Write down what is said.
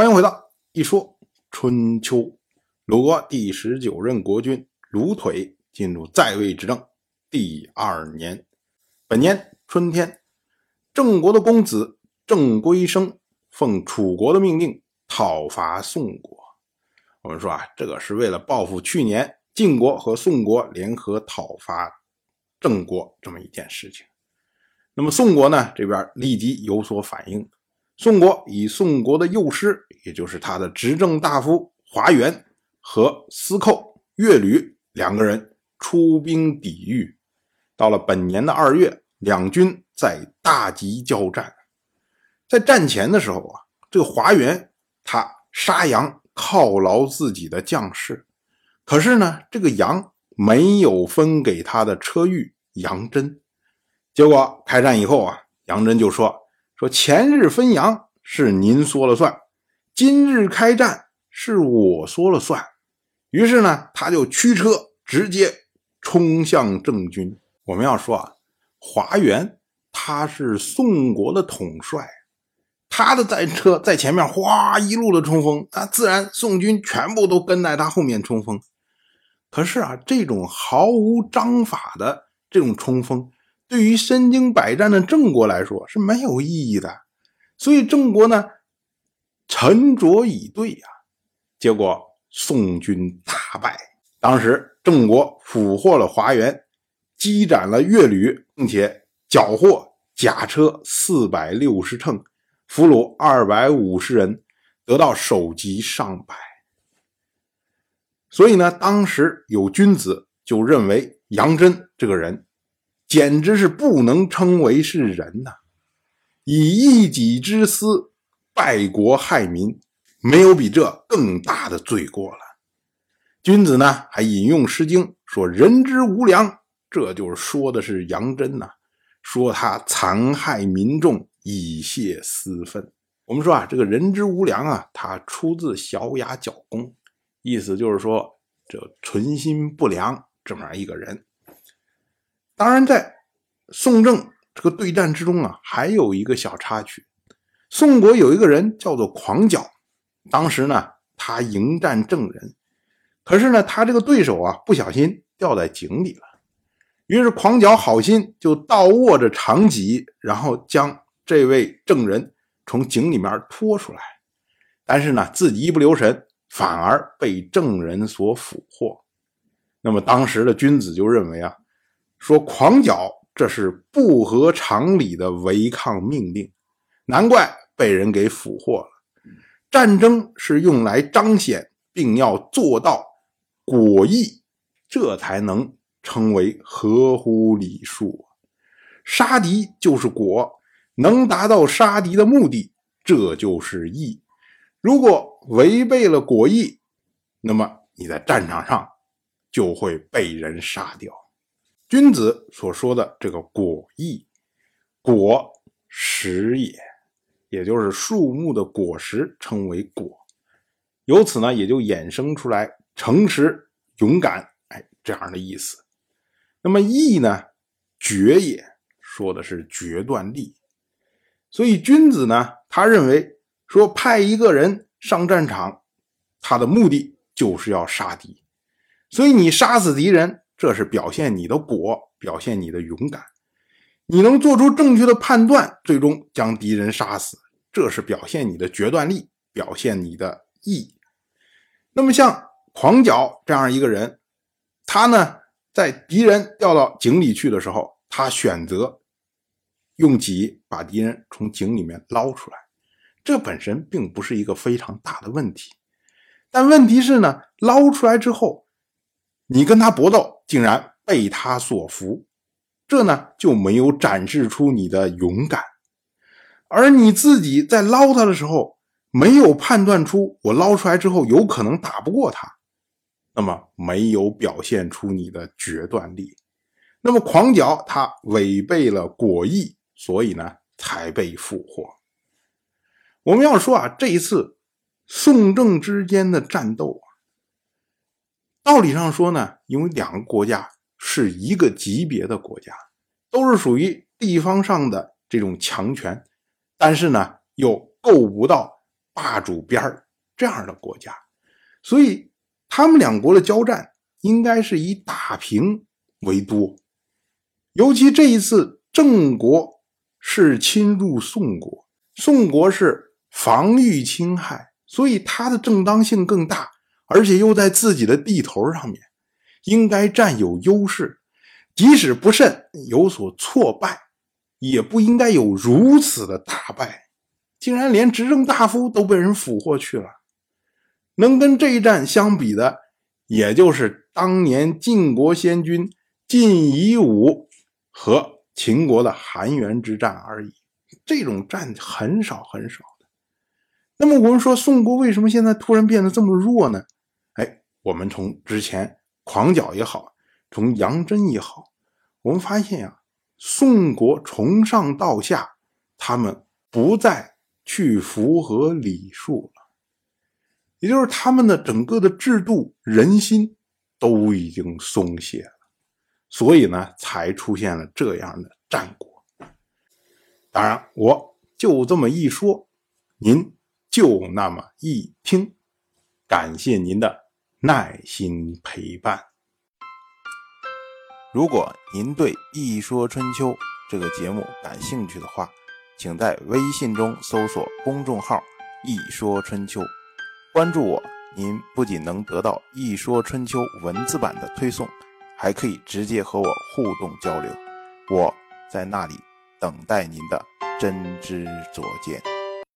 欢迎回到一说春秋。鲁国第十九任国君鲁腿进入在位执政第二年，本年春天，郑国的公子郑归生奉楚国的命令讨伐宋国。我们说啊，这个是为了报复去年晋国和宋国联合讨伐郑国这么一件事情。那么宋国呢，这边立即有所反应。宋国以宋国的右师，也就是他的执政大夫华元和司寇乐吕两个人出兵抵御。到了本年的二月，两军在大集交战。在战前的时候啊，这个华元他杀羊犒劳自己的将士，可是呢，这个羊没有分给他的车御杨真。结果开战以后啊，杨真就说。说前日分羊是您说了算，今日开战是我说了算。于是呢，他就驱车直接冲向郑军。我们要说啊，华元他是宋国的统帅，他的战车在前面哗一路的冲锋，那自然宋军全部都跟在他后面冲锋。可是啊，这种毫无章法的这种冲锋。对于身经百战的郑国来说是没有意义的，所以郑国呢沉着以对呀，结果宋军大败。当时郑国俘获了华元，击斩了乐旅，并且缴获甲车四百六十乘，俘虏二百五十人，得到首级上百。所以呢，当时有君子就认为杨真这个人。简直是不能称为是人呐！以一己之私败国害民，没有比这更大的罪过了。君子呢还引用《诗经》说：“人之无良”，这就是说的是杨真呐，说他残害民众以泄私愤。我们说啊，这个人之无良啊，他出自《小雅·角公》，意思就是说这存心不良这么样一个人。当然，在宋郑这个对战之中啊，还有一个小插曲。宋国有一个人叫做狂角，当时呢，他迎战郑人，可是呢，他这个对手啊，不小心掉在井里了。于是狂角好心就倒握着长戟，然后将这位郑人从井里面拖出来，但是呢，自己一不留神，反而被郑人所俘获。那么当时的君子就认为啊。说狂角这是不合常理的违抗命令，难怪被人给俘获了。战争是用来彰显，并要做到果义，这才能称为合乎礼数。杀敌就是果，能达到杀敌的目的，这就是义。如果违背了果义，那么你在战场上就会被人杀掉。君子所说的这个果义，果实也，也就是树木的果实称为果，由此呢也就衍生出来诚实、勇敢，哎这样的意思。那么义呢，决也，说的是决断力。所以君子呢，他认为说派一个人上战场，他的目的就是要杀敌，所以你杀死敌人。这是表现你的果，表现你的勇敢，你能做出正确的判断，最终将敌人杀死，这是表现你的决断力，表现你的义。那么像狂角这样一个人，他呢，在敌人掉到井里去的时候，他选择用戟把敌人从井里面捞出来，这本身并不是一个非常大的问题，但问题是呢，捞出来之后。你跟他搏斗，竟然被他所俘，这呢就没有展示出你的勇敢；而你自己在捞他的时候，没有判断出我捞出来之后有可能打不过他，那么没有表现出你的决断力。那么狂角他违背了果义，所以呢才被俘获。我们要说啊，这一次宋郑之间的战斗。道理上说呢，因为两个国家是一个级别的国家，都是属于地方上的这种强权，但是呢又够不到霸主边儿这样的国家，所以他们两国的交战应该是以打平为多。尤其这一次，郑国是侵入宋国，宋国是防御侵害，所以它的正当性更大，而且又在自己的地头上面，应该占有优势。即使不慎有所挫败，也不应该有如此的大败，竟然连执政大夫都被人俘获去了。能跟这一战相比的，也就是当年晋国先君晋夷吾和秦国的韩元之战而已。这种战很少很少的。那么我们说宋国为什么现在突然变得这么弱呢？我们从之前狂角也好。从杨真也好，我们发现呀，宋国从上到下，他们不再去符合礼数了，也就是他们的整个的制度、人心都已经松懈了，所以呢，才出现了这样的战果。当然，我就这么一说，您就那么一听，感谢您的耐心陪伴。如果您对《一说春秋》这个节目感兴趣的话，请在微信中搜索公众号“一说春秋”，关注我。您不仅能得到《一说春秋》文字版的推送，还可以直接和我互动交流。我在那里等待您的真知灼见。